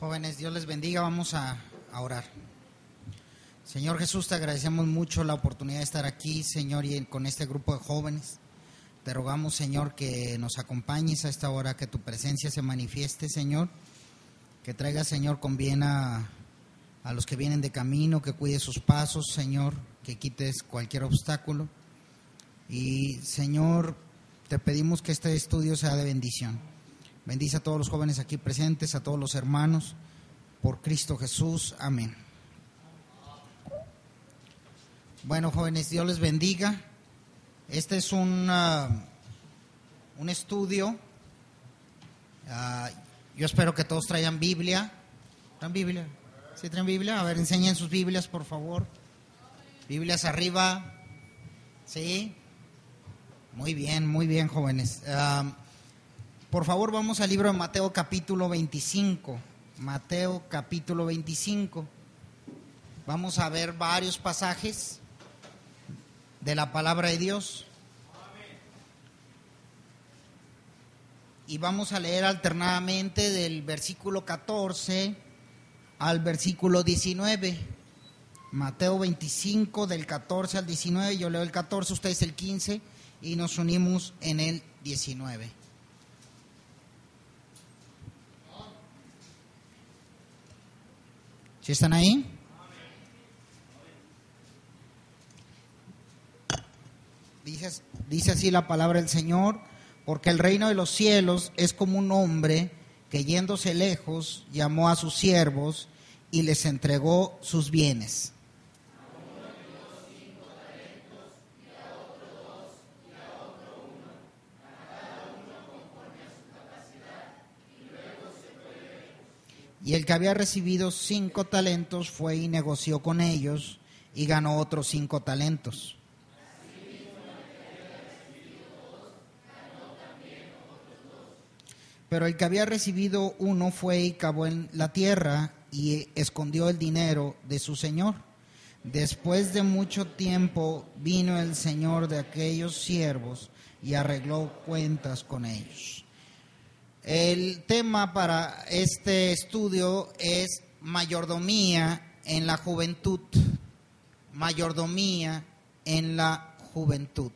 Jóvenes, Dios les bendiga, vamos a, orar. Señor Jesús, te agradecemos mucho la oportunidad de estar aquí, Señor, y con este grupo de jóvenes. Te rogamos, Señor, que nos acompañes a esta hora, que tu presencia se manifieste, Señor, que traiga, Señor, con bien a, a los que vienen de camino, que cuide sus pasos, Señor, que quites cualquier obstáculo. Y, Señor, te pedimos que este estudio sea de bendición. Bendice a todos los jóvenes aquí presentes, a todos los hermanos, por Cristo Jesús. Amén. Bueno, jóvenes, Dios les bendiga. Este es un, uh, un estudio. Uh, yo espero que todos traigan Biblia. ¿Traen Biblia? ¿Sí traen Biblia? A ver, enseñen sus Biblias, por favor. Biblias arriba. ¿Sí? Muy bien, muy bien, jóvenes. Uh, por favor, vamos al libro de Mateo capítulo 25. Mateo capítulo 25. Vamos a ver varios pasajes de la palabra de Dios. Y vamos a leer alternadamente del versículo 14 al versículo 19. Mateo 25 del 14 al 19, yo leo el 14, ustedes el 15 y nos unimos en el 19. ¿Sí están ahí? Dice, dice así la palabra del Señor, porque el reino de los cielos es como un hombre que yéndose lejos llamó a sus siervos y les entregó sus bienes. Y el que había recibido cinco talentos fue y negoció con ellos y ganó otros cinco talentos. Pero el que había recibido uno fue y cavó en la tierra y escondió el dinero de su señor. Después de mucho tiempo vino el señor de aquellos siervos y arregló cuentas con ellos. El tema para este estudio es mayordomía en la juventud. Mayordomía en la juventud.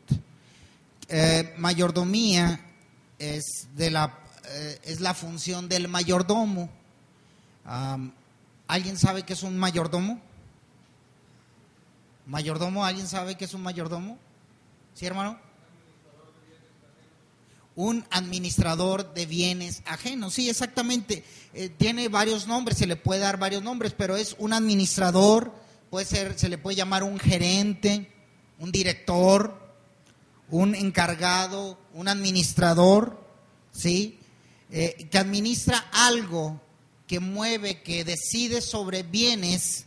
Eh, mayordomía es, de la, eh, es la función del mayordomo. Um, ¿Alguien sabe qué es un mayordomo? ¿Mayordomo? ¿Alguien sabe qué es un mayordomo? ¿Sí, hermano? Un administrador de bienes ajenos. Sí, exactamente. Eh, tiene varios nombres, se le puede dar varios nombres, pero es un administrador, puede ser, se le puede llamar un gerente, un director, un encargado, un administrador, ¿sí? Eh, que administra algo, que mueve, que decide sobre bienes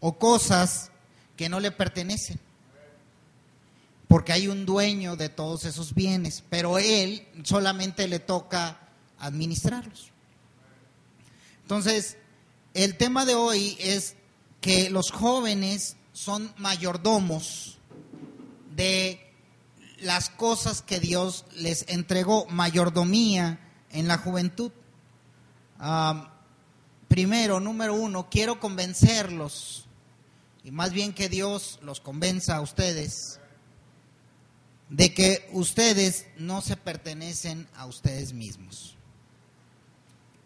o cosas que no le pertenecen porque hay un dueño de todos esos bienes, pero él solamente le toca administrarlos. Entonces, el tema de hoy es que los jóvenes son mayordomos de las cosas que Dios les entregó, mayordomía en la juventud. primero, número uno, quiero convencerlos, y más bien que Dios los convenza a ustedes, de que ustedes no se pertenecen a ustedes mismos.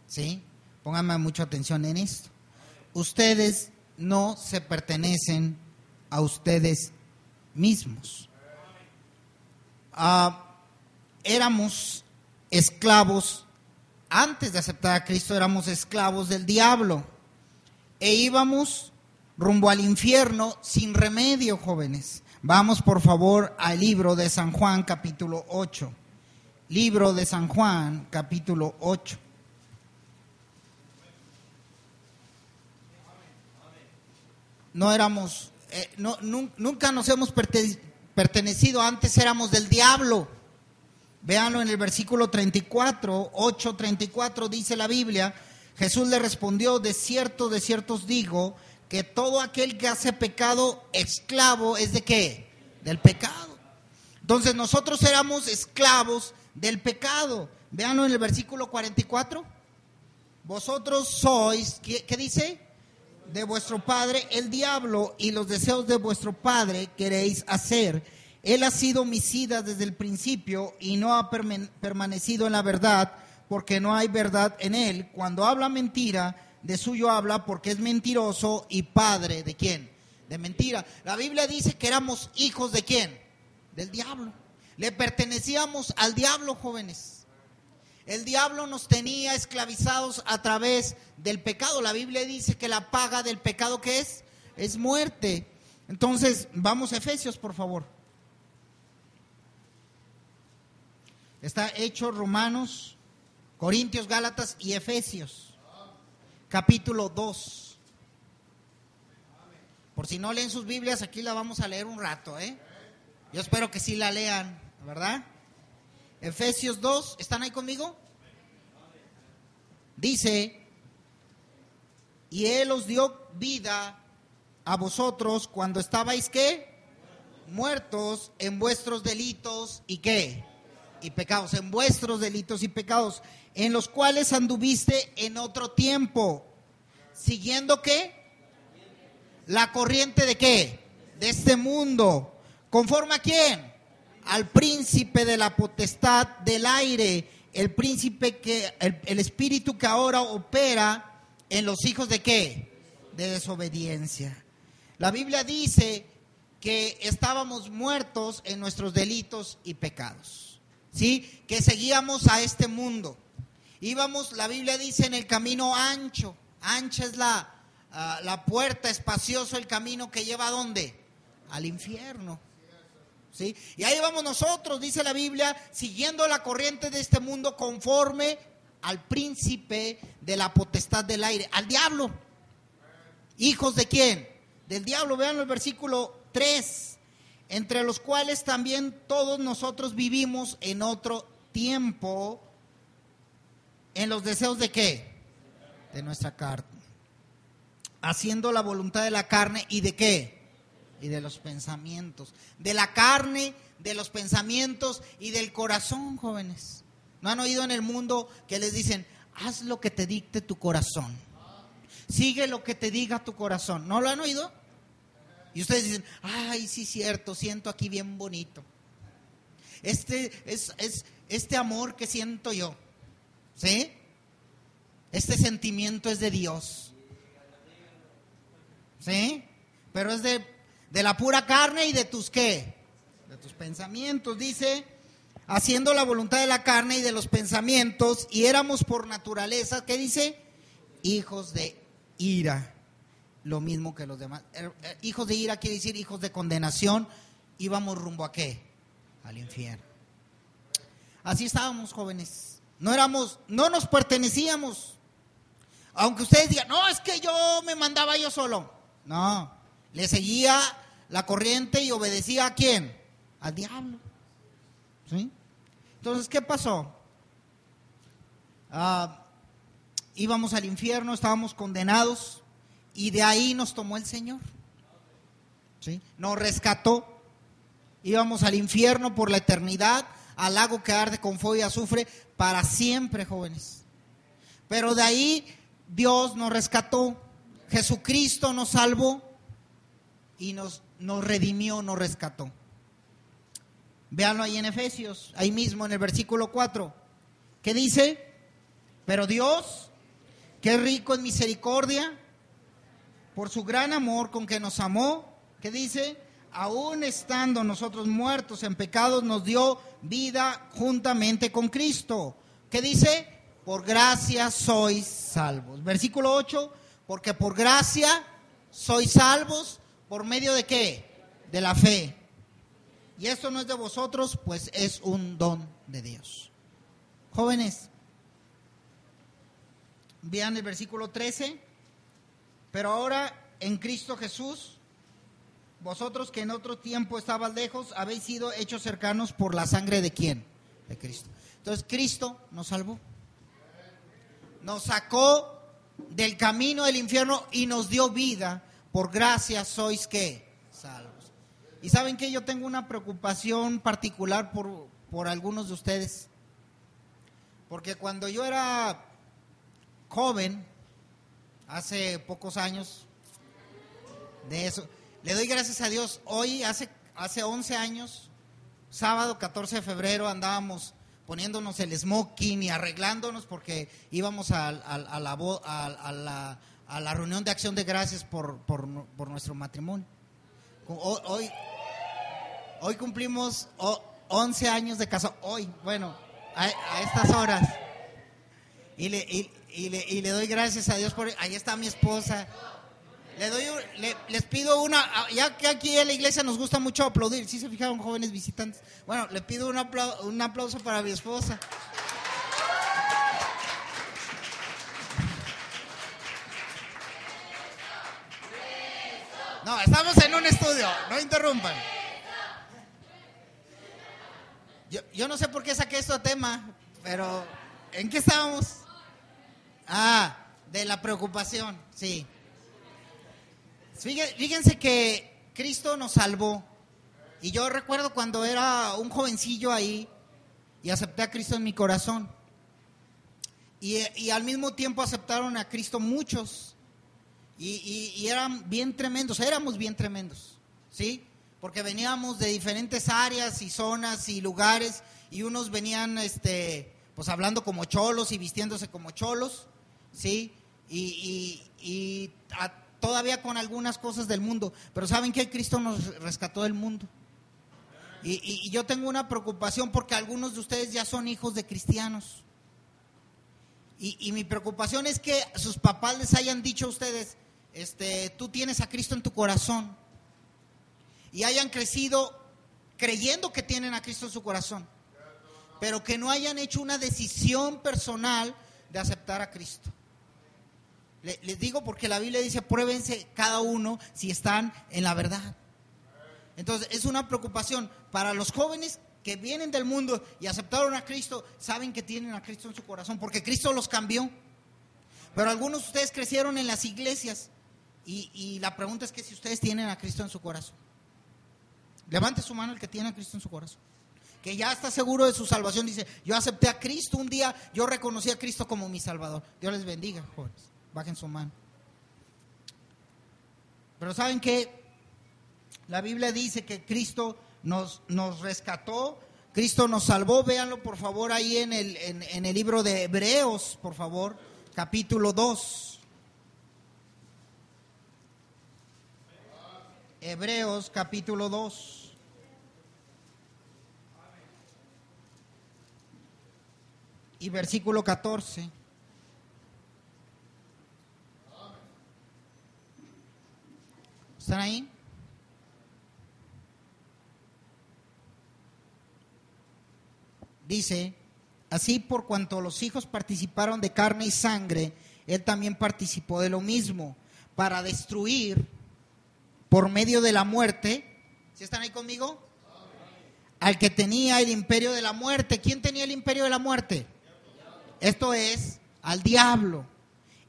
¿Sí? Pónganme mucha atención en esto. Ustedes no se pertenecen a ustedes mismos. Ah, éramos esclavos, antes de aceptar a Cristo éramos esclavos del diablo e íbamos rumbo al infierno sin remedio, jóvenes. Vamos por favor al libro de San Juan capítulo 8. Libro de San Juan capítulo 8. No éramos, eh, no, nunca nos hemos pertenecido, antes éramos del diablo. Véanlo en el versículo 34, 8, 34 dice la Biblia, Jesús le respondió, de cierto, de cierto os digo, que todo aquel que hace pecado esclavo es de qué? Del pecado. Entonces nosotros éramos esclavos del pecado. Véanlo en el versículo 44. vosotros sois, ¿qué, qué dice? De vuestro padre el diablo y los deseos de vuestro padre queréis hacer. Él ha sido homicida desde el principio y no ha permanecido en la verdad porque no hay verdad en él. Cuando habla mentira, de suyo habla porque es mentiroso y padre de quién? De mentira. La Biblia dice que éramos hijos de quién? Del diablo. Le pertenecíamos al diablo, jóvenes. El diablo nos tenía esclavizados a través del pecado. La Biblia dice que la paga del pecado que es es muerte. Entonces, vamos a Efesios, por favor. Está hecho Romanos, Corintios, Gálatas y Efesios. Capítulo 2. Por si no leen sus Biblias, aquí la vamos a leer un rato, ¿eh? Yo espero que sí la lean, ¿verdad? Efesios 2, ¿están ahí conmigo? Dice, y Él os dio vida a vosotros cuando estabais qué? Muertos en vuestros delitos y qué? Y pecados, en vuestros delitos y pecados, en los cuales anduviste en otro tiempo, siguiendo qué? La corriente de qué? De este mundo. ¿Conforme a quién? Al príncipe de la potestad del aire, el príncipe que, el, el espíritu que ahora opera en los hijos de qué? De desobediencia. La Biblia dice que estábamos muertos en nuestros delitos y pecados. ¿Sí? Que seguíamos a este mundo. Íbamos, la Biblia dice, en el camino ancho. Ancha es la, uh, la puerta, espacioso el camino que lleva a dónde? Al infierno. ¿Sí? Y ahí vamos nosotros, dice la Biblia, siguiendo la corriente de este mundo conforme al príncipe de la potestad del aire, al diablo. ¿Hijos de quién? Del diablo. Vean el versículo 3, entre los cuales también todos nosotros vivimos en otro tiempo, en los deseos de qué? De nuestra carne. Haciendo la voluntad de la carne y de qué? y de los pensamientos, de la carne, de los pensamientos y del corazón, jóvenes. ¿No han oído en el mundo que les dicen, haz lo que te dicte tu corazón? Sigue lo que te diga tu corazón. ¿No lo han oído? Y ustedes dicen, ay, sí, cierto, siento aquí bien bonito. Este es, es este amor que siento yo. ¿Sí? Este sentimiento es de Dios. ¿Sí? Pero es de de la pura carne y de tus qué? De tus pensamientos, dice, haciendo la voluntad de la carne y de los pensamientos, y éramos por naturaleza, ¿qué dice? Hijos de ira, lo mismo que los demás. Hijos de ira quiere decir hijos de condenación, íbamos rumbo a qué? Al infierno. Así estábamos jóvenes, no éramos, no nos pertenecíamos. Aunque ustedes digan, no, es que yo me mandaba yo solo. No, le seguía la corriente y obedecía a quién? Al diablo. ¿Sí? Entonces, ¿qué pasó? Ah, íbamos al infierno, estábamos condenados y de ahí nos tomó el Señor. ¿Sí? Nos rescató. Íbamos al infierno por la eternidad, al lago que arde con fuego y azufre para siempre, jóvenes. Pero de ahí Dios nos rescató. Jesucristo nos salvó y nos, nos redimió, nos rescató. Véanlo ahí en Efesios, ahí mismo en el versículo 4. ¿Qué dice? Pero Dios, que rico en misericordia, por su gran amor con que nos amó, ¿qué dice? Aún estando nosotros muertos en pecados, nos dio vida juntamente con Cristo. ¿Qué dice? Por gracia sois salvos. Versículo 8, porque por gracia sois salvos ¿Por medio de qué? De la fe. Y esto no es de vosotros, pues es un don de Dios. Jóvenes, vean el versículo 13. Pero ahora en Cristo Jesús, vosotros que en otro tiempo estabais lejos, habéis sido hechos cercanos por la sangre de quién? De Cristo. Entonces Cristo nos salvó. Nos sacó del camino del infierno y nos dio vida por gracia sois que salvos. Y saben que yo tengo una preocupación particular por, por algunos de ustedes. Porque cuando yo era joven, hace pocos años, de eso. Le doy gracias a Dios. Hoy, hace, hace 11 años, sábado 14 de febrero, andábamos poniéndonos el smoking y arreglándonos porque íbamos a, a, a la, a, la, la, reunión de acción de gracias por, por, por nuestro matrimonio. Hoy, hoy cumplimos 11 años de casado. Hoy, bueno, a, estas horas. Y le, y, y, le, y le doy gracias a Dios por... Ahí está mi esposa. Le doy, les pido una, ah, ya que aquí en la iglesia nos gusta mucho aplaudir, si se fijaron jóvenes visitantes? Bueno, le pido un aplauso, un aplauso para mi esposa. No, estamos en un estudio, no interrumpan. Yo, no sé por qué saqué esto a tema, pero ¿en qué estábamos? Ah, de la preocupación, sí. Fíjense que Cristo nos salvó. Y yo recuerdo cuando era un jovencillo ahí y acepté a Cristo en mi corazón. Y, al mismo tiempo aceptaron a Cristo muchos. Y, eran bien tremendos, éramos bien tremendos. ¿Sí? Porque veníamos de diferentes áreas y zonas y lugares. Y unos venían, este, pues hablando como cholos y vistiéndose como cholos. ¿Sí? Y, y a, todavía con algunas cosas del mundo, pero saben que Cristo nos rescató del mundo. Y, yo tengo una preocupación porque algunos de ustedes ya son hijos de cristianos. Y, mi preocupación es que sus papás les hayan dicho a ustedes, este, tú tienes a Cristo en tu corazón. Y hayan crecido creyendo que tienen a Cristo en su corazón. Pero que no hayan hecho una decisión personal de aceptar a Cristo. Les digo porque la Biblia dice, pruébense cada uno si están en la verdad. Entonces, es una preocupación para los jóvenes que vienen del mundo y aceptaron a Cristo, saben que tienen a Cristo en su corazón, porque Cristo los cambió. Pero algunos de ustedes crecieron en las iglesias y, y la pregunta es que si ustedes tienen a Cristo en su corazón. Levante su mano el que tiene a Cristo en su corazón. Que ya está seguro de su salvación. Dice, yo acepté a Cristo un día, yo reconocí a Cristo como mi Salvador. Dios les bendiga, jóvenes. Bajen su mano. Pero ¿saben que La Biblia dice que Cristo nos, nos rescató, Cristo nos salvó. Véanlo por favor ahí en el, en, el libro de Hebreos, por favor, capítulo 2. Hebreos capítulo 2. Y versículo 14. ¿Están ahí? Dice, así por cuanto los hijos participaron de carne y sangre, él también participó de lo mismo, para destruir por medio de la muerte, ¿sí están ahí conmigo? Al que tenía el imperio de la muerte. ¿Quién tenía el imperio de la muerte? Esto es, al diablo.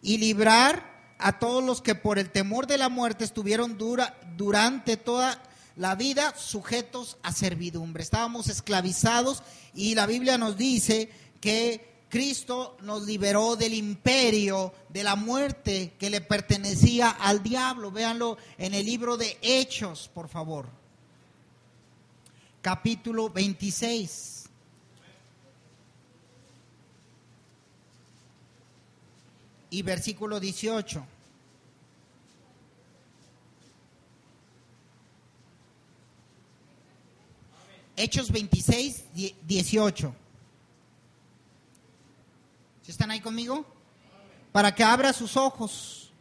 Y librar a todos los que por el temor de la muerte estuvieron dura, durante toda la vida sujetos a servidumbre. Estábamos esclavizados y la Biblia nos dice que Cristo nos liberó del imperio de la muerte que le pertenecía al diablo. Véanlo en el libro de Hechos, por favor. Capítulo 26. y versículo 18. Hechos 26, 18. ¿Sí están ahí conmigo? Para que abra sus ojos,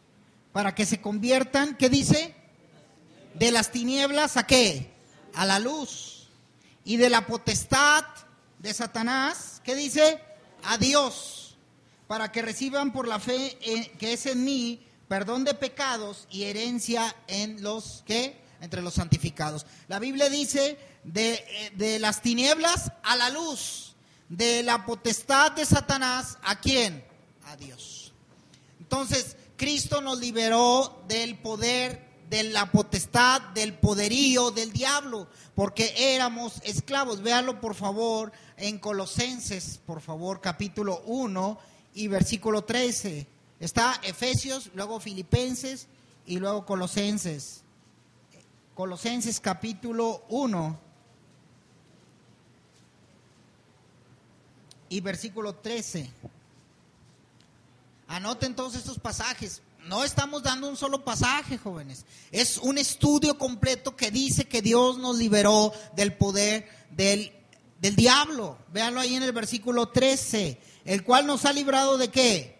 para que se conviertan, ¿qué dice? De las tinieblas a qué? A la luz. Y de la potestad de Satanás, ¿qué dice? A Dios para que reciban por la fe que es en mí perdón de pecados y herencia en los que entre los santificados. La Biblia dice de, eh, de, las tinieblas a la luz, de la potestad de Satanás a quién? A Dios. Entonces, Cristo nos liberó del poder, de la potestad, del poderío del diablo, porque éramos esclavos. Véanlo por favor en Colosenses, por favor, capítulo 1 y versículo 13. Está Efesios, luego Filipenses y luego Colosenses. Colosenses capítulo 1 y versículo 13. Anoten todos estos pasajes. No estamos dando un solo pasaje, jóvenes. Es un estudio completo que dice que Dios nos liberó del poder del, del diablo. Véanlo ahí en el versículo 13. El cual nos ha librado de qué?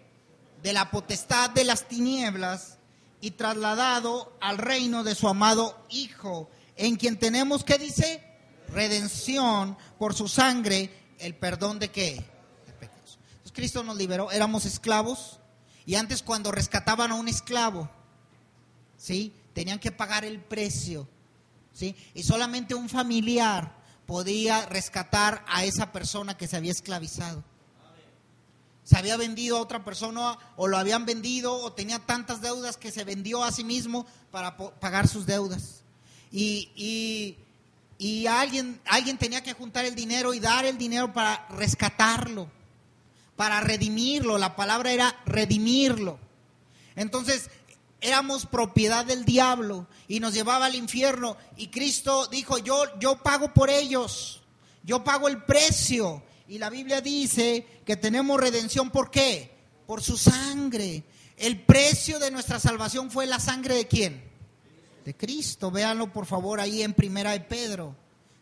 De la potestad de las tinieblas y trasladado al reino de su amado Hijo, en quien tenemos, ¿qué dice? Redención por su sangre, el perdón de qué? Entonces Cristo nos liberó, éramos esclavos y antes cuando rescataban a un esclavo, ¿sí? Tenían que pagar el precio, ¿sí? Y solamente un familiar podía rescatar a esa persona que se había esclavizado se había vendido a otra persona o lo habían vendido o tenía tantas deudas que se vendió a sí mismo para pagar sus deudas. Y, y, alguien, alguien tenía que juntar el dinero y dar el dinero para rescatarlo, para redimirlo. La palabra era redimirlo. Entonces éramos propiedad del diablo y nos llevaba al infierno. Y Cristo dijo, yo, yo pago por ellos, yo pago el precio. Y la Biblia dice que tenemos redención, ¿por qué? Por su sangre. El precio de nuestra salvación fue la sangre de quién? De Cristo. Véanlo por favor ahí en Primera de Pedro,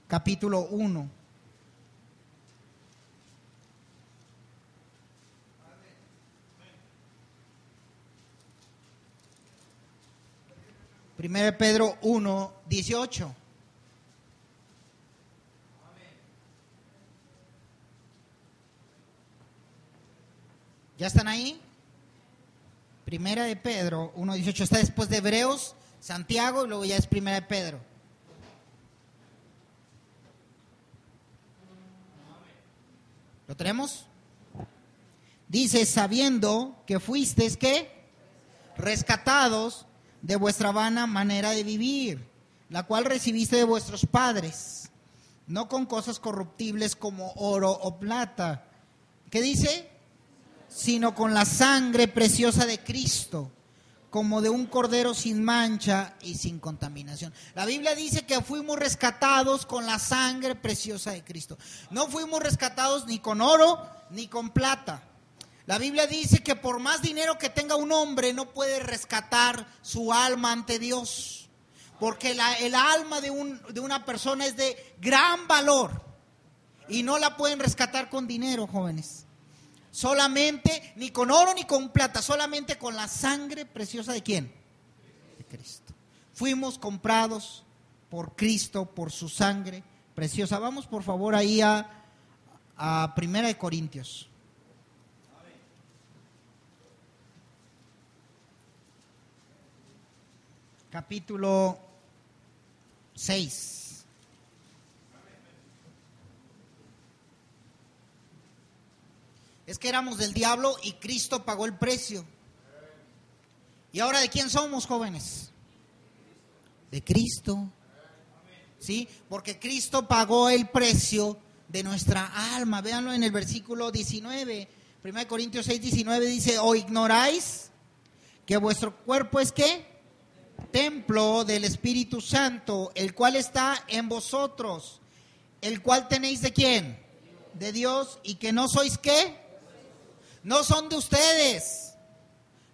capítulo 1. Primera de Pedro 1, 18. ¿Ya están ahí? Primera de Pedro 1.18 está después de Hebreos, Santiago y luego ya es Primera de Pedro. ¿Lo tenemos? Dice, sabiendo que fuisteis que rescatados de vuestra vana manera de vivir, la cual recibiste de vuestros padres, no con cosas corruptibles como oro o plata. ¿Qué dice? Sino con la sangre preciosa de Cristo, como de un cordero sin mancha y sin contaminación. La Biblia dice que fuimos rescatados con la sangre preciosa de Cristo. No fuimos rescatados ni con oro ni con plata. La Biblia dice que por más dinero que tenga un hombre no puede rescatar su alma ante Dios. Porque la, el alma de, de una persona es de gran valor. Y no la pueden rescatar con dinero, jóvenes solamente, ni con oro ni con plata, solamente con la sangre preciosa de quién? De Cristo. Fuimos comprados por Cristo, por su sangre preciosa. Vamos por favor ahí a, a Primera de Corintios. Capítulo 6. Es que éramos del diablo y Cristo pagó el precio. ¿Y ahora de quién somos, jóvenes? De Cristo. ¿Sí? Porque Cristo pagó el precio de nuestra alma. Véanlo en el versículo 19. 1 Corintios 6, 19 dice, ¿o ignoráis que vuestro cuerpo es qué? Templo del Espíritu Santo, el cual está en vosotros, el cual tenéis de quién? De Dios, y que no sois qué? No son de ustedes.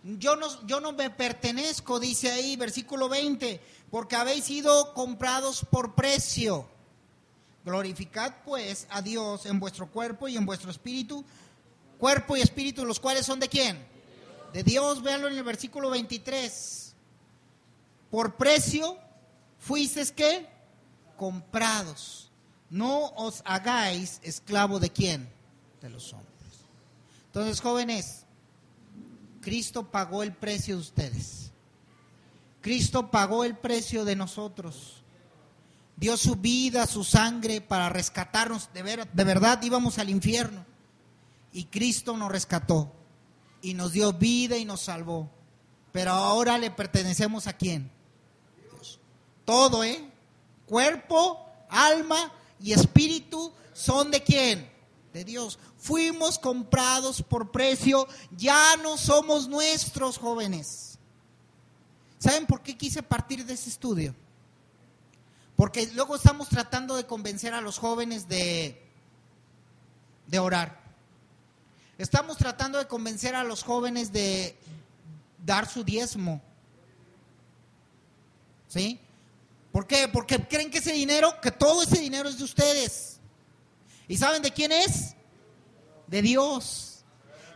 Yo no, yo no me pertenezco, dice ahí, versículo 20, porque habéis sido comprados por precio. Glorificad pues a Dios en vuestro cuerpo y en vuestro espíritu, cuerpo y espíritu, los cuales son de quién? De Dios, véanlo en el versículo 23. Por precio fuisteis que comprados. No os hagáis esclavo de quién? De los hombres. Entonces, jóvenes, Cristo pagó el precio de ustedes. Cristo pagó el precio de nosotros. Dio su vida, su sangre para rescatarnos. De, de verdad íbamos al infierno. Y Cristo nos rescató. Y nos dio vida y nos salvó. Pero ahora le pertenecemos a quién? Todo, ¿eh? Cuerpo, alma y espíritu son de quién? De Dios. Fuimos comprados por precio, ya no somos nuestros jóvenes. ¿Saben por qué quise partir de ese estudio? Porque luego estamos tratando de convencer a los jóvenes de, de orar. Estamos tratando de convencer a los jóvenes de dar su diezmo. ¿Sí? ¿Por qué? Porque creen que ese dinero, que todo ese dinero es de ustedes. ¿Y saben de quién es? De Dios.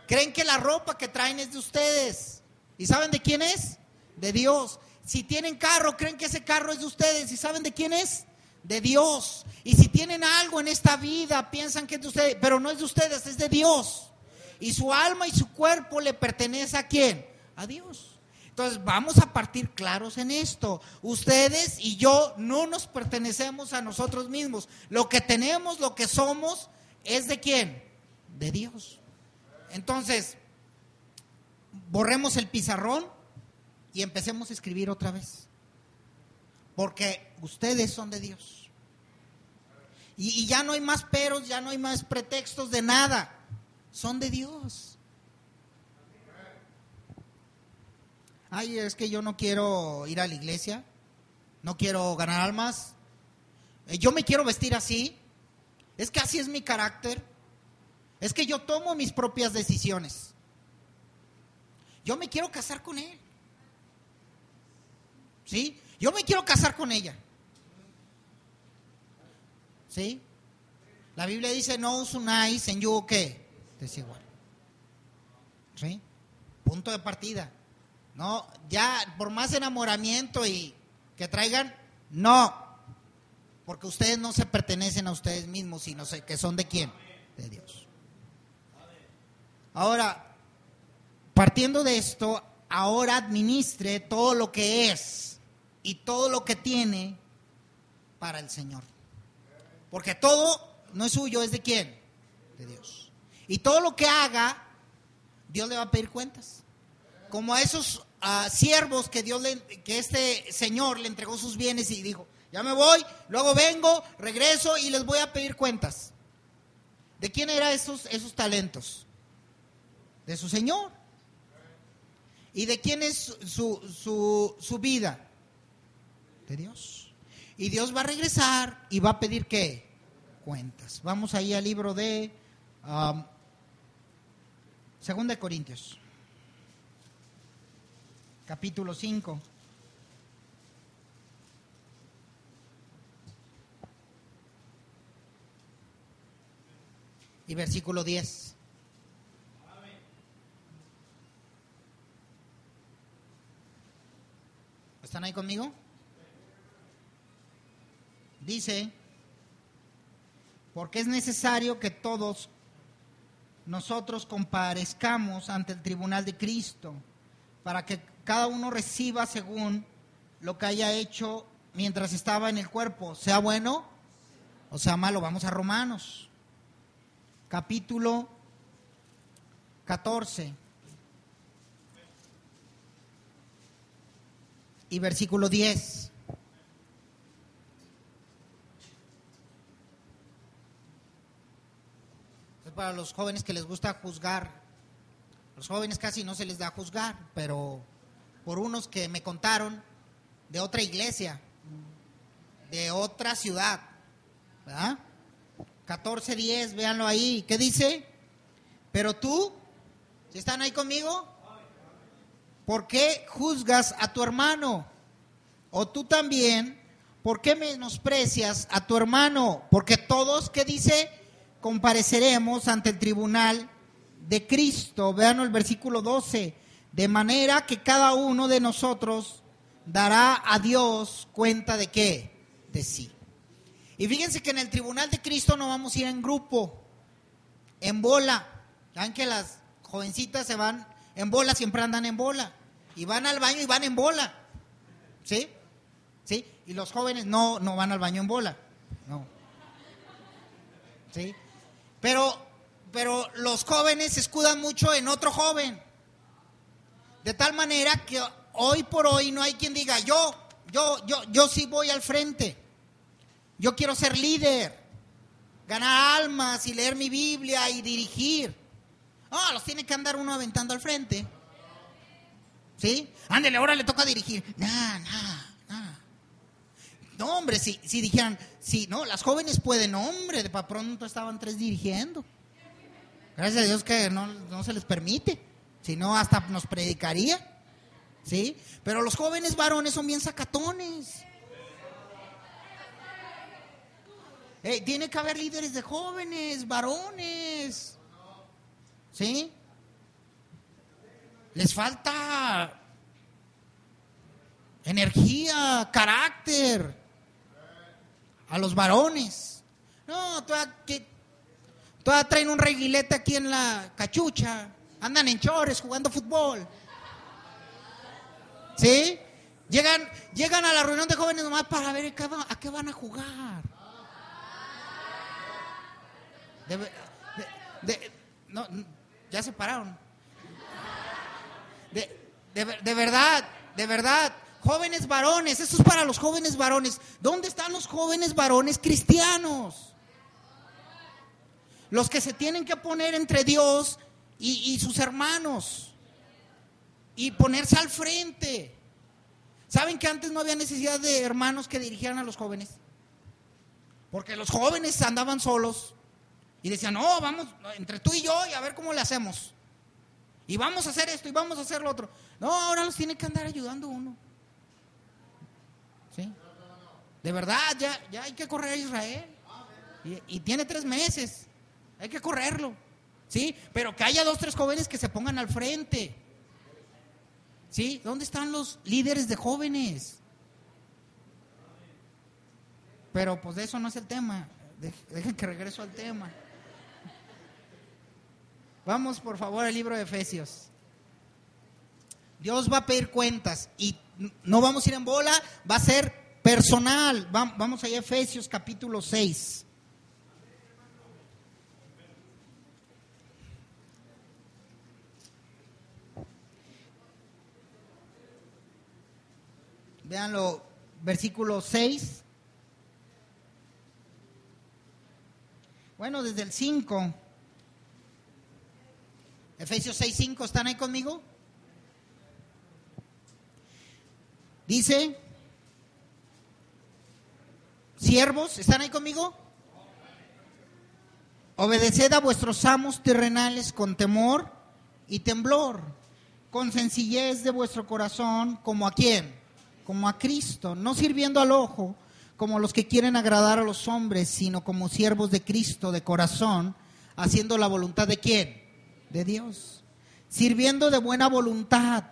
Creen que la ropa que traen es de ustedes. ¿Y saben de quién es? De Dios. Si tienen carro, creen que ese carro es de ustedes. ¿Y saben de quién es? De Dios. Y si tienen algo en esta vida, piensan que es de ustedes, pero no es de ustedes, es de Dios. Y su alma y su cuerpo le pertenece a quién? A Dios. Entonces vamos a partir claros en esto. Ustedes y yo no nos pertenecemos a nosotros mismos. Lo que tenemos, lo que somos, es de quién? De Dios. Entonces, borremos el pizarrón y empecemos a escribir otra vez. Porque ustedes son de Dios. Y, ya no hay más peros, ya no hay más pretextos de nada. Son de Dios. Ay, es que yo no quiero ir a la iglesia, no quiero ganar almas, eh, yo me quiero vestir así, es que así es mi carácter, es que yo tomo mis propias decisiones, yo me quiero casar con él, ¿sí? Yo me quiero casar con ella, ¿sí? La Biblia dice, no os unáis en yugo que desigual, ¿sí? Punto de partida. No, ya por más enamoramiento y que traigan, no. Porque ustedes no se pertenecen a ustedes mismos, sino que son de quién? De Dios. Ahora, partiendo de esto, ahora administre todo lo que es y todo lo que tiene para el Señor. Porque todo no es suyo, es de quién? De Dios. Y todo lo que haga, Dios le va a pedir cuentas. Como a esos a siervos que Dios le, que este señor le entregó sus bienes y dijo, ya me voy, luego vengo, regreso y les voy a pedir cuentas. ¿De quién eran esos, esos talentos? De su Señor. ¿Y de quién es su, su, su vida? De Dios. Y Dios va a regresar y va a pedir qué? Cuentas. Vamos ahí al libro de um, Segunda de Corintios capítulo 5. Y versículo 10. ¿Están ahí conmigo? Dice, porque es necesario que todos nosotros comparezcamos ante el tribunal de Cristo para que cada uno reciba según lo que haya hecho mientras estaba en el cuerpo, sea bueno o sea malo. Vamos a Romanos, capítulo 14 y versículo 10. Es para los jóvenes que les gusta juzgar. Los jóvenes casi no se les da juzgar, pero por unos que me contaron de otra iglesia, de otra ciudad. ¿Verdad? 14.10, véanlo ahí. ¿Qué dice? Pero tú, si están ahí conmigo, ¿por qué juzgas a tu hermano? O tú también, ¿por qué menosprecias a tu hermano? Porque todos, ¿qué dice? Compareceremos ante el tribunal de Cristo. Vean el versículo 12 de manera que cada uno de nosotros dará a Dios cuenta de qué? De sí. Y fíjense que en el tribunal de Cristo no vamos a ir en grupo, en bola. Saben que las jovencitas se van en bola, siempre andan en bola. Y van al baño y van en bola. ¿Sí? ¿Sí? Y los jóvenes no, no van al baño en bola. No. ¿Sí? Pero, pero los jóvenes se escudan mucho en otro joven. De tal manera que hoy por hoy no hay quien diga, yo, yo, yo, yo sí voy al frente. Yo quiero ser líder. ganar almas y leer mi Biblia y dirigir. Ah, los tiene que andar uno aventando al frente. ¿Sí? Ándele, ahora le toca dirigir. Nah, nah, nah. No, hombre, si, si dijeran, si no, las jóvenes pueden, hombre, de para pronto estaban tres dirigiendo. Gracias a Dios que no, no se les permite. Si no, hasta nos predicaría. ¿Sí? Pero los jóvenes varones son bien sacatones. tiene que haber líderes de jóvenes, varones. ¿Sí? Les falta energía, carácter a los varones. No, todavía, que, traen un reguilete aquí en la cachucha. Andan en chores jugando fútbol. ¿Sí? Llegan, llegan a la reunión de jóvenes nomás para ver a qué van a jugar. ya se pararon. De, verdad, de verdad. Jóvenes varones, eso es para los jóvenes varones. ¿Dónde están los jóvenes varones cristianos? Los que se tienen que poner entre Dios y, sus hermanos y ponerse al frente. ¿Saben que antes no había necesidad de hermanos que dirigieran a los jóvenes? Porque los jóvenes andaban solos y decían, no, vamos, entre tú y yo y a ver cómo le hacemos. Y vamos a hacer esto y vamos a hacer lo otro. No, ahora los tiene que andar ayudando uno. ¿Sí? De verdad, ya, ya hay que correr a Israel. Y, tiene tres meses. Hay que correrlo. ¿Sí? Pero que haya dos, tres jóvenes que se pongan al frente. ¿Sí? ¿Dónde están los líderes de jóvenes? Pero pues de eso no es el tema. Dejen que regreso al tema. Vamos por favor al libro de Efesios. Dios va a pedir cuentas y no vamos a ir en bola, va a ser personal. Vamos allá a Efesios capítulo 6. Veanlo, versículo 6. Bueno, desde el 5. Efesios 6:5, ¿están ahí conmigo? Dice, siervos, ¿están ahí conmigo? Obedeced a vuestros amos terrenales con temor y temblor, con sencillez de vuestro corazón, como a quién? Como a Cristo, no sirviendo al ojo, como los que quieren agradar a los hombres, sino como siervos de Cristo de corazón, haciendo la voluntad de quién? de Dios, sirviendo de buena voluntad,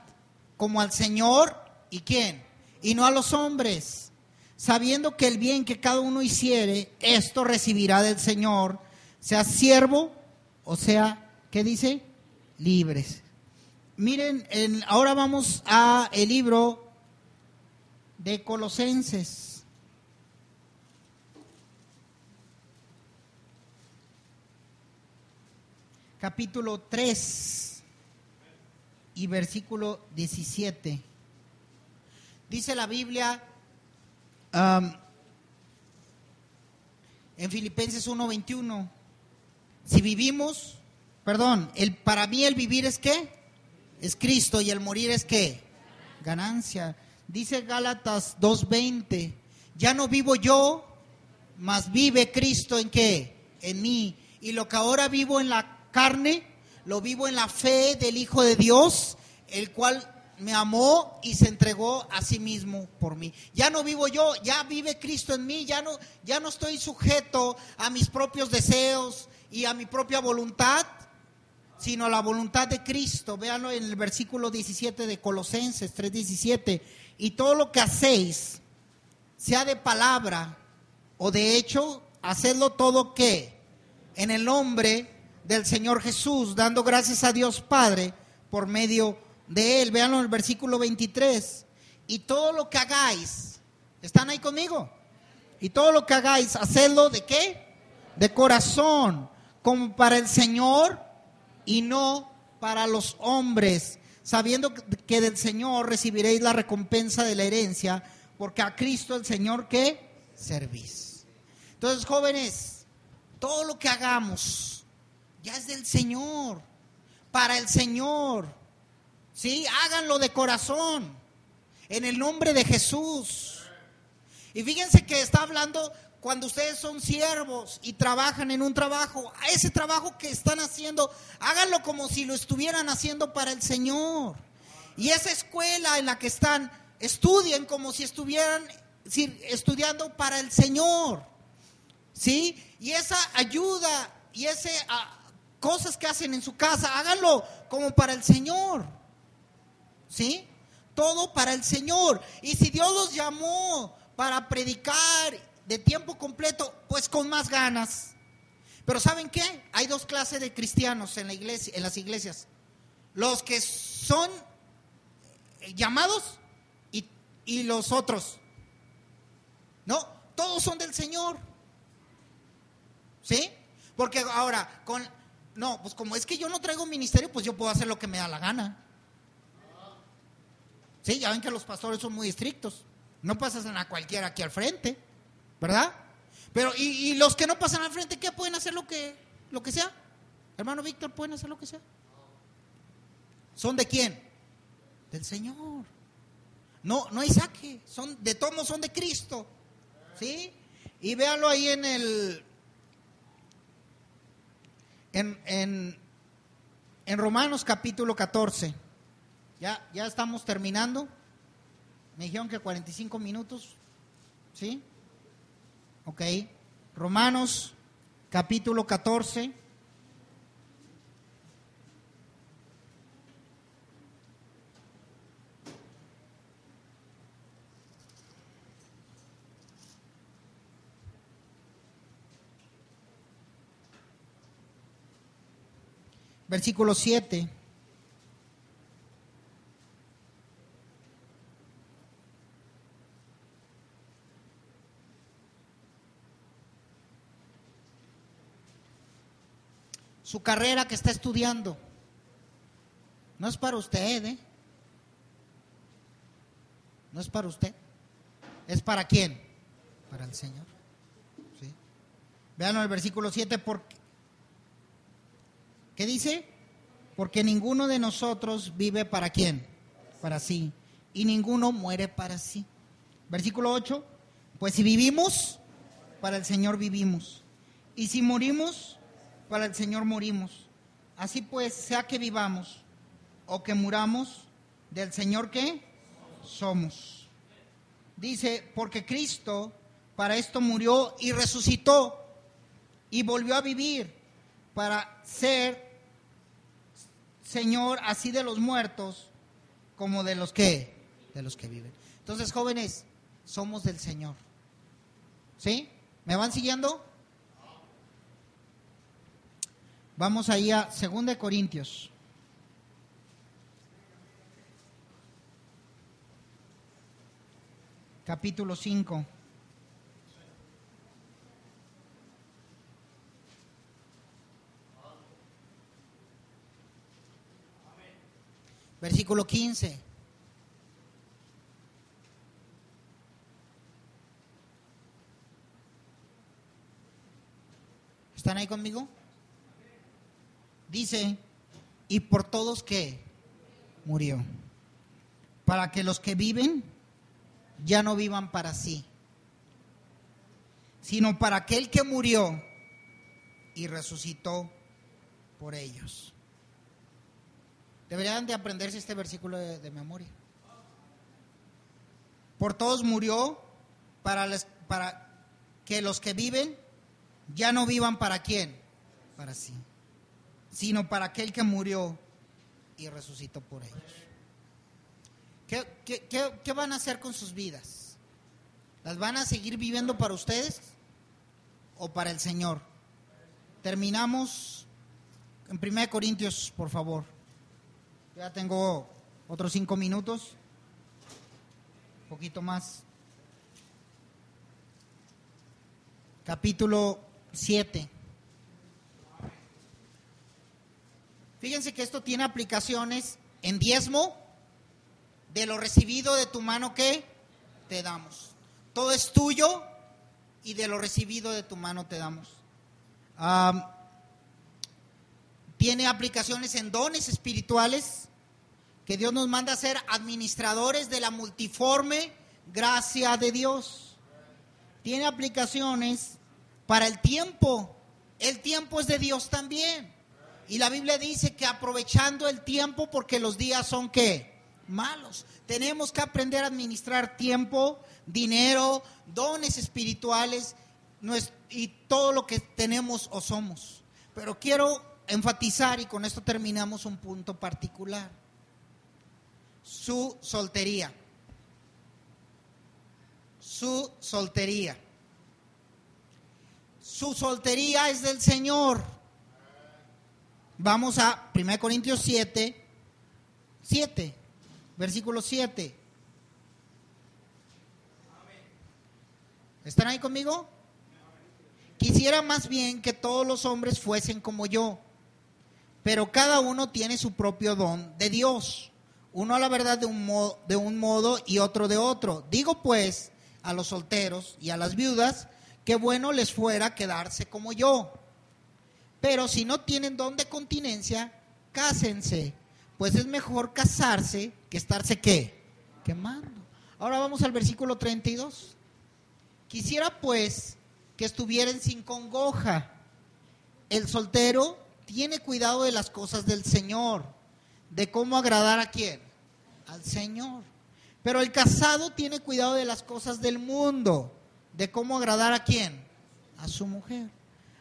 como al Señor y quién, y no a los hombres, sabiendo que el bien que cada uno hiciere, esto recibirá del Señor, sea siervo o sea, ¿qué dice? Libres. Miren, ahora vamos a el libro de Colosenses. capítulo 3 y versículo 17. Dice la Biblia en Filipenses 1:21, si vivimos, perdón, el, para mí el vivir es qué? Es Cristo y el morir es qué? Ganancia. Dice Gálatas 2:20, ya no vivo yo, mas vive Cristo en qué? En mí. Y lo que ahora vivo en la carne, lo vivo en la fe del Hijo de Dios, el cual me amó y se entregó a sí mismo por mí. Ya no vivo yo, ya vive Cristo en mí, ya no, ya no estoy sujeto a mis propios deseos y a mi propia voluntad, sino a la voluntad de Cristo. Véanlo en el versículo 17 de Colosenses 3:17. Y todo lo que hacéis, sea de palabra o de hecho, hacedlo todo que en el nombre del Señor Jesús, dando gracias a Dios Padre por medio de Él. Veanlo en el versículo 23. Y todo lo que hagáis, ¿están ahí conmigo? Y todo lo que hagáis, hacedlo de qué? De corazón, como para el Señor y no para los hombres, sabiendo que del Señor recibiréis la recompensa de la herencia, porque a Cristo el Señor que servís. Entonces, jóvenes, todo lo que hagamos ya es del Señor, para el Señor. ¿Sí? Háganlo de corazón, en el nombre de Jesús. Y fíjense que está hablando cuando ustedes son siervos y trabajan en un trabajo, ese trabajo que están haciendo, háganlo como si lo estuvieran haciendo para el Señor. Y esa escuela en la que están, estudien como si estuvieran estudiando para el Señor. ¿Sí? Y esa ayuda y ese ah, cosas que hacen en su casa, háganlo como para el Señor. ¿Sí? Todo para el Señor. Y si Dios los llamó para predicar de tiempo completo, pues con más ganas. Pero ¿saben qué? Hay dos clases de cristianos en la iglesia, en las iglesias. Los que son llamados y, y los otros. No, todos son del Señor. ¿Sí? Porque ahora, con, no, pues como es que yo no traigo ministerio, pues yo puedo hacer lo que me da la gana. Sí, ya ven que los pastores son muy estrictos. No pasan a cualquiera aquí al frente, ¿verdad? Pero, ¿y, los que no pasan al frente, qué pueden hacer lo que, lo que sea? Hermano Víctor, ¿pueden hacer lo que sea? ¿Son de quién? Del Señor. No, no hay saque, son de todos son de Cristo. ¿Sí? Y véanlo ahí en el en, en, en Romanos capítulo 14. Ya, ya estamos terminando. Me dijeron que 45 minutos. ¿Sí? Ok. Romanos capítulo 14. versículo 7. Su carrera que está estudiando no es para usted, ¿eh? No es para usted. ¿Es para quién? Para el Señor. ¿Sí? Vean el versículo 7, porque ¿Qué dice? Porque ninguno de nosotros vive para quién? Para sí. Y ninguno muere para sí. Versículo 8. Pues si vivimos, para el Señor vivimos. Y si morimos, para el Señor morimos. Así pues, sea que vivamos o que muramos, del Señor que somos. Dice, porque Cristo para esto murió y resucitó y volvió a vivir para ser Señor, así de los muertos como de los que, de los que viven. Entonces, jóvenes, somos del Señor. ¿Sí? ¿Me van siguiendo? Vamos ahí a 2 Corintios. Capítulo 5. Versículo 15. ¿Están ahí conmigo? Dice, y por todos que murió, para que los que viven ya no vivan para sí, sino para aquel que murió y resucitó por ellos. Deberían de aprenderse este versículo de, memoria. Por todos murió para, para que los que viven ya no vivan para quién, para sí, sino para aquel que murió y resucitó por ellos. ¿Qué, qué van a hacer con sus vidas? ¿Las van a seguir viviendo para ustedes o para el Señor? Terminamos en 1 Corintios, por favor. Ya tengo otros cinco minutos, un poquito más. Capítulo 7. Fíjense que esto tiene aplicaciones en diezmo de lo recibido de tu mano que te damos. Todo es tuyo y de lo recibido de tu mano te damos. tiene aplicaciones en dones espirituales, que Dios nos manda a ser administradores de la multiforme gracia de Dios. Tiene aplicaciones para el tiempo. El tiempo es de Dios también. Y la Biblia dice que aprovechando el tiempo porque los días son qué? Malos. Tenemos que aprender a administrar tiempo, dinero, dones espirituales y todo lo que tenemos o somos. Pero quiero enfatizar, y con esto terminamos un punto particular, su soltería. Su soltería. Su soltería es del Señor. Vamos a 1 Corintios 7, 7, versículo 7. ¿Están ahí conmigo? Quisiera más bien que todos los hombres fuesen como yo, pero cada uno tiene su propio don de Dios, uno a la verdad de un, modo, de un modo y otro de otro. Digo pues a los solteros y a las viudas que bueno les fuera quedarse como yo. Pero si no tienen don de continencia, cásense, pues es mejor casarse que estarse qué? Quemando. Ahora vamos al versículo 32. Quisiera pues que estuvieran sin congoja. El soltero tiene cuidado de las cosas del Señor, de cómo agradar a quién? Al Señor. Pero el casado tiene cuidado de las cosas del mundo, de cómo agradar a quién? A su mujer.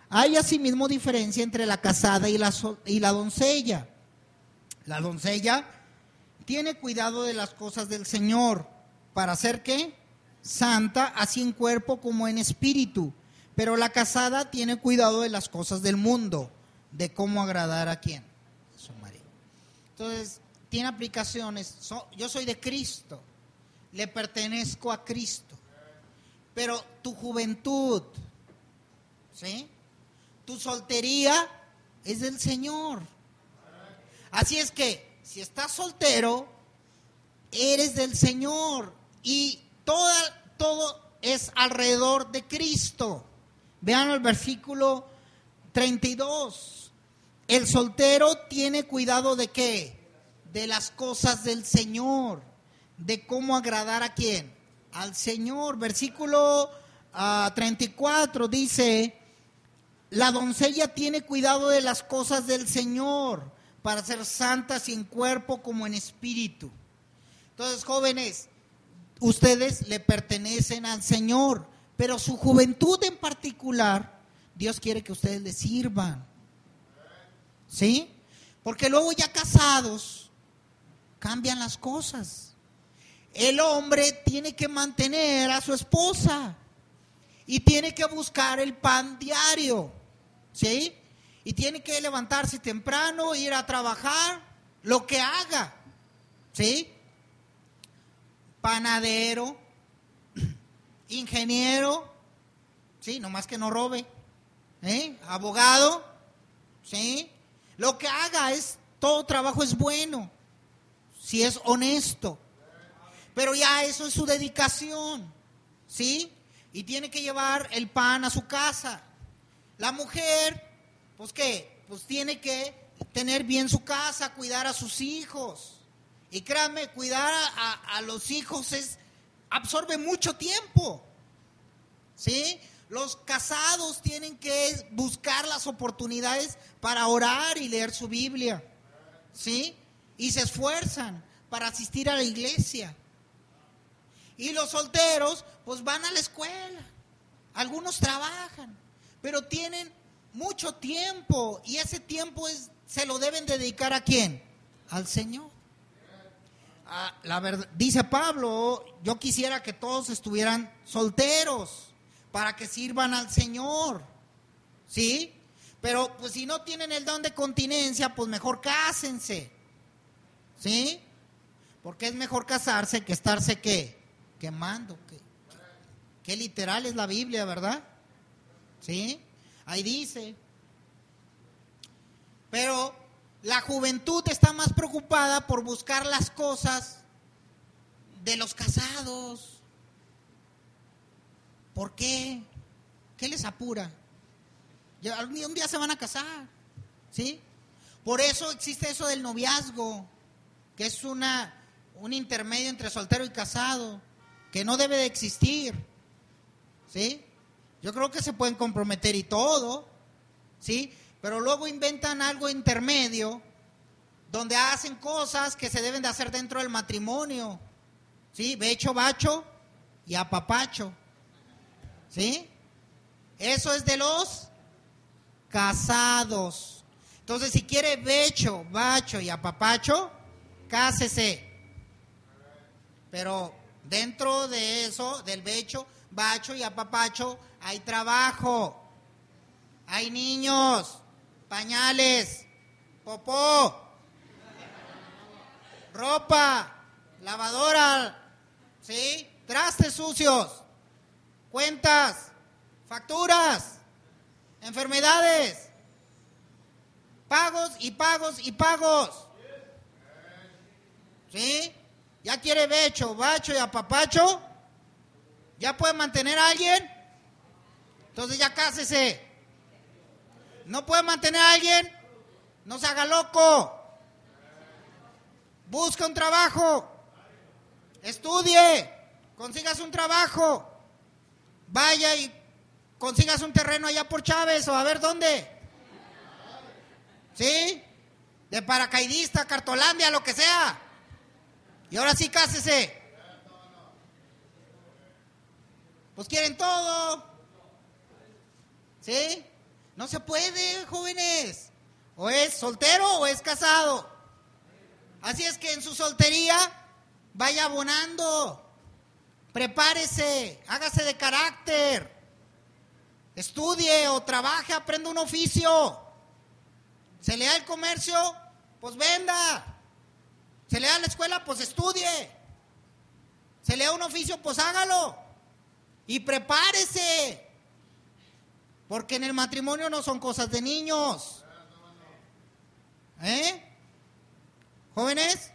Hay asimismo diferencia entre la casada y la, doncella. La doncella tiene cuidado de las cosas del Señor. ¿Para hacer qué? santa, así en cuerpo como en espíritu. Pero la casada tiene cuidado de las cosas del mundo, de cómo agradar a quién, a su marido. Entonces, tiene aplicaciones. yo soy de Cristo, le pertenezco a Cristo. Pero tu juventud, ¿sí? Tu soltería es del Señor. Así es que, si estás soltero, eres del Señor. Y todo es alrededor de Cristo. Vean el versículo 32. El soltero tiene cuidado de qué? De las cosas del Señor. De cómo agradar a quién? Al Señor. Versículo 34 ah, dice, la doncella tiene cuidado de las cosas del Señor para ser santas y en cuerpo como en espíritu. Entonces, jóvenes, ustedes le pertenecen al Señor, pero su juventud en particular, Dios quiere que ustedes le sirvan. ¿Sí? Porque luego ya casados, cambian las cosas. El hombre tiene que mantener a su esposa y tiene que buscar el pan diario. ¿Sí? Y tiene que levantarse temprano, ir a trabajar, lo que haga. ¿Sí? panadero, ingeniero, sí, nomás que no robe, ¿eh? abogado, sí, lo que haga es, todo trabajo es bueno, si es honesto, pero ya eso es su dedicación, ¿sí? Y tiene que llevar el pan a su casa. La mujer, pues qué, pues tiene que tener bien su casa, cuidar a sus hijos. Y créanme, cuidar a, los hijos es absorbe mucho tiempo. ¿Sí? Los casados tienen que buscar las oportunidades para orar y leer su Biblia. ¿Sí? Y se esfuerzan para asistir a la iglesia. Y los solteros, pues van a la escuela. Algunos trabajan, pero tienen mucho tiempo y ese tiempo es, se lo deben dedicar a quién? Al Señor. Ah, la verdad, dice Pablo, yo quisiera que todos estuvieran solteros para que sirvan al Señor. ¿Sí? Pero pues si no tienen el don de continencia, pues mejor cásense. ¿Sí? Porque es mejor casarse que estarse qué? Quemando. ¿Qué, qué literal es la Biblia, ¿verdad? ¿Sí? Ahí dice. Pero la juventud está más preocupada por buscar las cosas de los casados. ¿Por qué? ¿Qué les apura? Un día se van a casar, ¿sí? Por eso existe eso del noviazgo, que es una, un intermedio entre soltero y casado, que no debe de existir, ¿sí? Yo creo que se pueden comprometer y todo, ¿sí? Pero luego inventan algo intermedio donde hacen cosas que se deben de hacer dentro del matrimonio, ¿sí? Becho, bacho y apapacho, ¿sí? Eso es de los casados. Entonces, si quiere becho, bacho y apapacho, cásese. Pero dentro de eso, del becho, bacho y apapacho, hay trabajo. Hay niños, pañales, popó, ropa, lavadora, ¿sí? Trastes sucios, cuentas, facturas, enfermedades, pagos y pagos y pagos. ¿Sí? ¿Ya quiere becho, bacho y apapacho? ¿Ya puede mantener a alguien? Entonces ya cásese. ¿No puede mantener a alguien? No se haga loco. Busca un trabajo. Estudie. Consigas un trabajo. Vaya y consigas un terreno allá por Chávez o a ver dónde. ¿Sí? De paracaidista, cartolandia, lo que sea. Y ahora sí cásese. Pues quieren todo. ¿Sí? No se puede, jóvenes. O es soltero o es casado. Así es que en su soltería vaya abonando. Prepárese, hágase de carácter. Estudie o trabaje, aprenda un oficio. Se le da el comercio, pues venda. Se le da la escuela, pues estudie. Se le da un oficio, pues hágalo. Y prepárese. Porque en el matrimonio no son cosas de niños. ¿Eh? Jóvenes,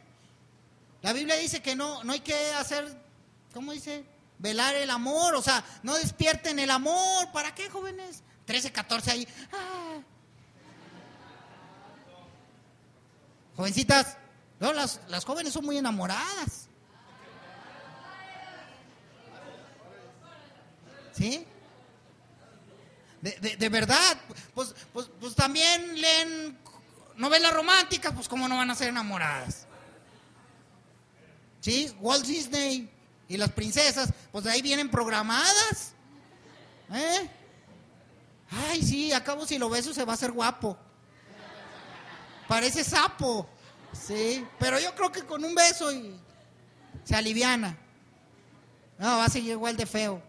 la Biblia dice que no, no hay que hacer, ¿cómo dice? Velar el amor, o sea, no despierten el amor. ¿Para qué, jóvenes? 13, 14 ahí. Ah. Jovencitas, no, las, las jóvenes son muy enamoradas. ¿Sí? De, de- de verdad, pues, pues, pues también leen novelas románticas, pues cómo no van a ser enamoradas. ¿Sí? Walt Disney y las princesas, pues de ahí vienen programadas. ¿Eh? Ay, sí, a cabo si lo beso se va a hacer guapo. Parece sapo. Sí, pero yo creo que con un beso y se aliviana. No, va a seguir igual de feo.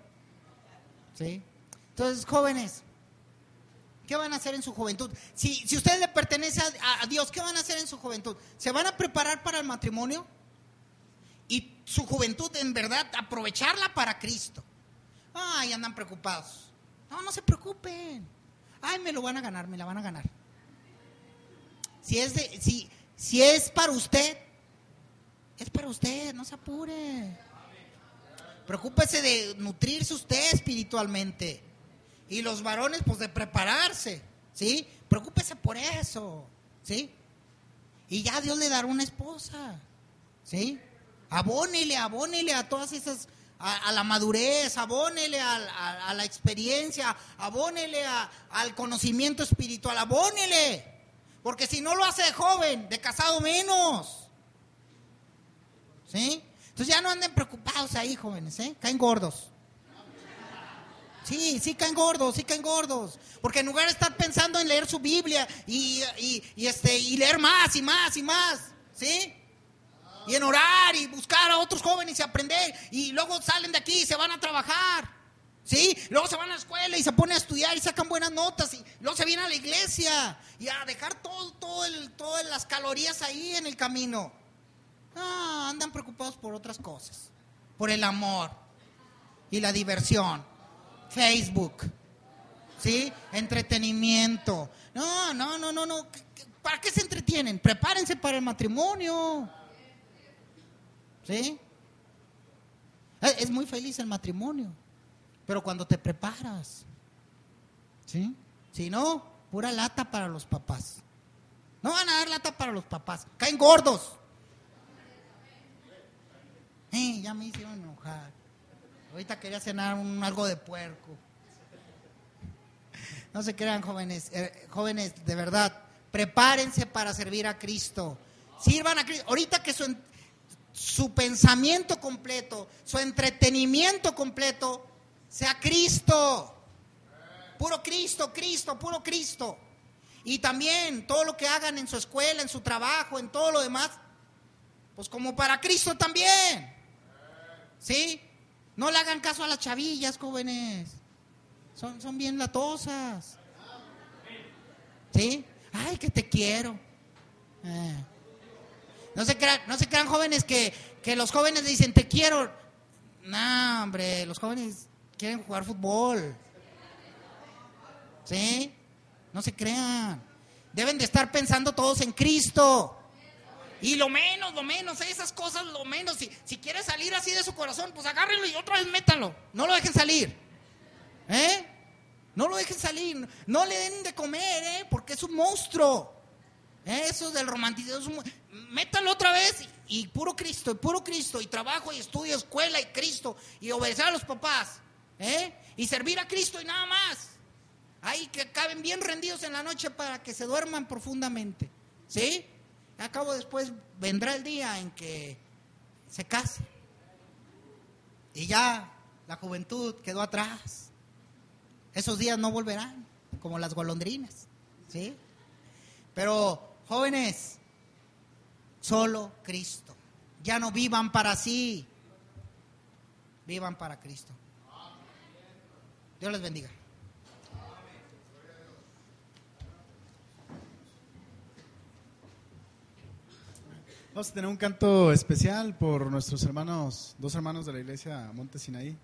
¿Sí? Entonces, jóvenes, ¿qué van a hacer en su juventud? Si, si usted le pertenece a, a Dios, ¿qué van a hacer en su juventud? ¿Se van a preparar para el matrimonio? Y su juventud, en verdad, aprovecharla para Cristo. Ay, andan preocupados. No, no se preocupen. Ay, me lo van a ganar, me la van a ganar. Si es, de, si, si es para usted, es para usted, no se apure. Preocúpese de nutrirse usted espiritualmente. Y los varones, pues de prepararse, ¿sí? Preocúpese por eso, ¿sí? Y ya Dios le dará una esposa, ¿sí? Abónele, abónele a todas esas, a, la madurez, abónele a, a- la experiencia, abónele al conocimiento espiritual, abónele. Porque si no lo hace de joven, de casado menos. ¿Sí? Entonces ya no anden preocupados ahí, jóvenes, ¿eh? Caen gordos. Sí, sí caen gordos, sí caen gordos. Porque en lugar de estar pensando en leer su Biblia y, y- y, este, y leer más y más y más, ¿sí? Y en orar y buscar a otros jóvenes y aprender. Y luego salen de aquí y se van a trabajar. ¿Sí? Luego se van a la escuela y se ponen a estudiar y sacan buenas notas. Y luego se vienen a la iglesia y a dejar todo, todo el, todas las calorías ahí en el camino. Ah, andan preocupados por otras cosas. Por el amor y la diversión. Facebook. ¿Sí? Entretenimiento. No, no, no, no, no. ¿Para qué se entretienen? Prepárense para el matrimonio. ¿Sí? Eh, Es muy feliz el matrimonio. Pero cuando te preparas. ¿Sí? Si no, pura lata para los papás. No van a dar lata para los papás. Caen gordos. Eh, ya me hicieron enojar. Ahorita quería cenar un, algo de puerco. No se crean jóvenes, eh, jóvenes, de verdad, prepárense para servir a Cristo. Sirvan a Cristo. Ahorita que su, su pensamiento completo, su entretenimiento completo sea Cristo. Puro Cristo, Cristo, puro Cristo. Y también todo lo que hagan en su escuela, en su trabajo, en todo lo demás, pues como para Cristo también. ¿Sí? No le hagan caso a las chavillas, jóvenes. Son, son bien latosas. ¿Sí? Ay, que te quiero. Eh. No se crean, no jóvenes que, que los jóvenes dicen te quiero. No, hombre, los jóvenes quieren jugar fútbol. ¿Sí? No se crean. Deben de estar pensando todos en Cristo. Y lo menos, lo menos, esas cosas, lo menos. Si, si quiere salir así de su corazón, pues agárrenlo y otra vez métanlo. No lo dejen salir. ¿Eh? No lo dejen salir. No le den de comer, ¿eh? Porque es un monstruo. ¿Eh? Eso del romanticismo. Métanlo otra vez y, y puro Cristo, y puro Cristo, y trabajo, y estudio, escuela, y Cristo, y obedecer a los papás. ¿Eh? Y servir a Cristo y nada más. Ahí que caben bien rendidos en la noche para que se duerman profundamente. ¿Sí? Acabo después vendrá el día en que se case. Y ya la juventud quedó atrás. Esos días no volverán, como las golondrinas. ¿Sí? Pero, jóvenes, solo Cristo. Ya no vivan para sí, vivan para Cristo. Dios les bendiga. Vamos a tener un canto especial por nuestros hermanos, dos hermanos de la iglesia Monte Sinaí.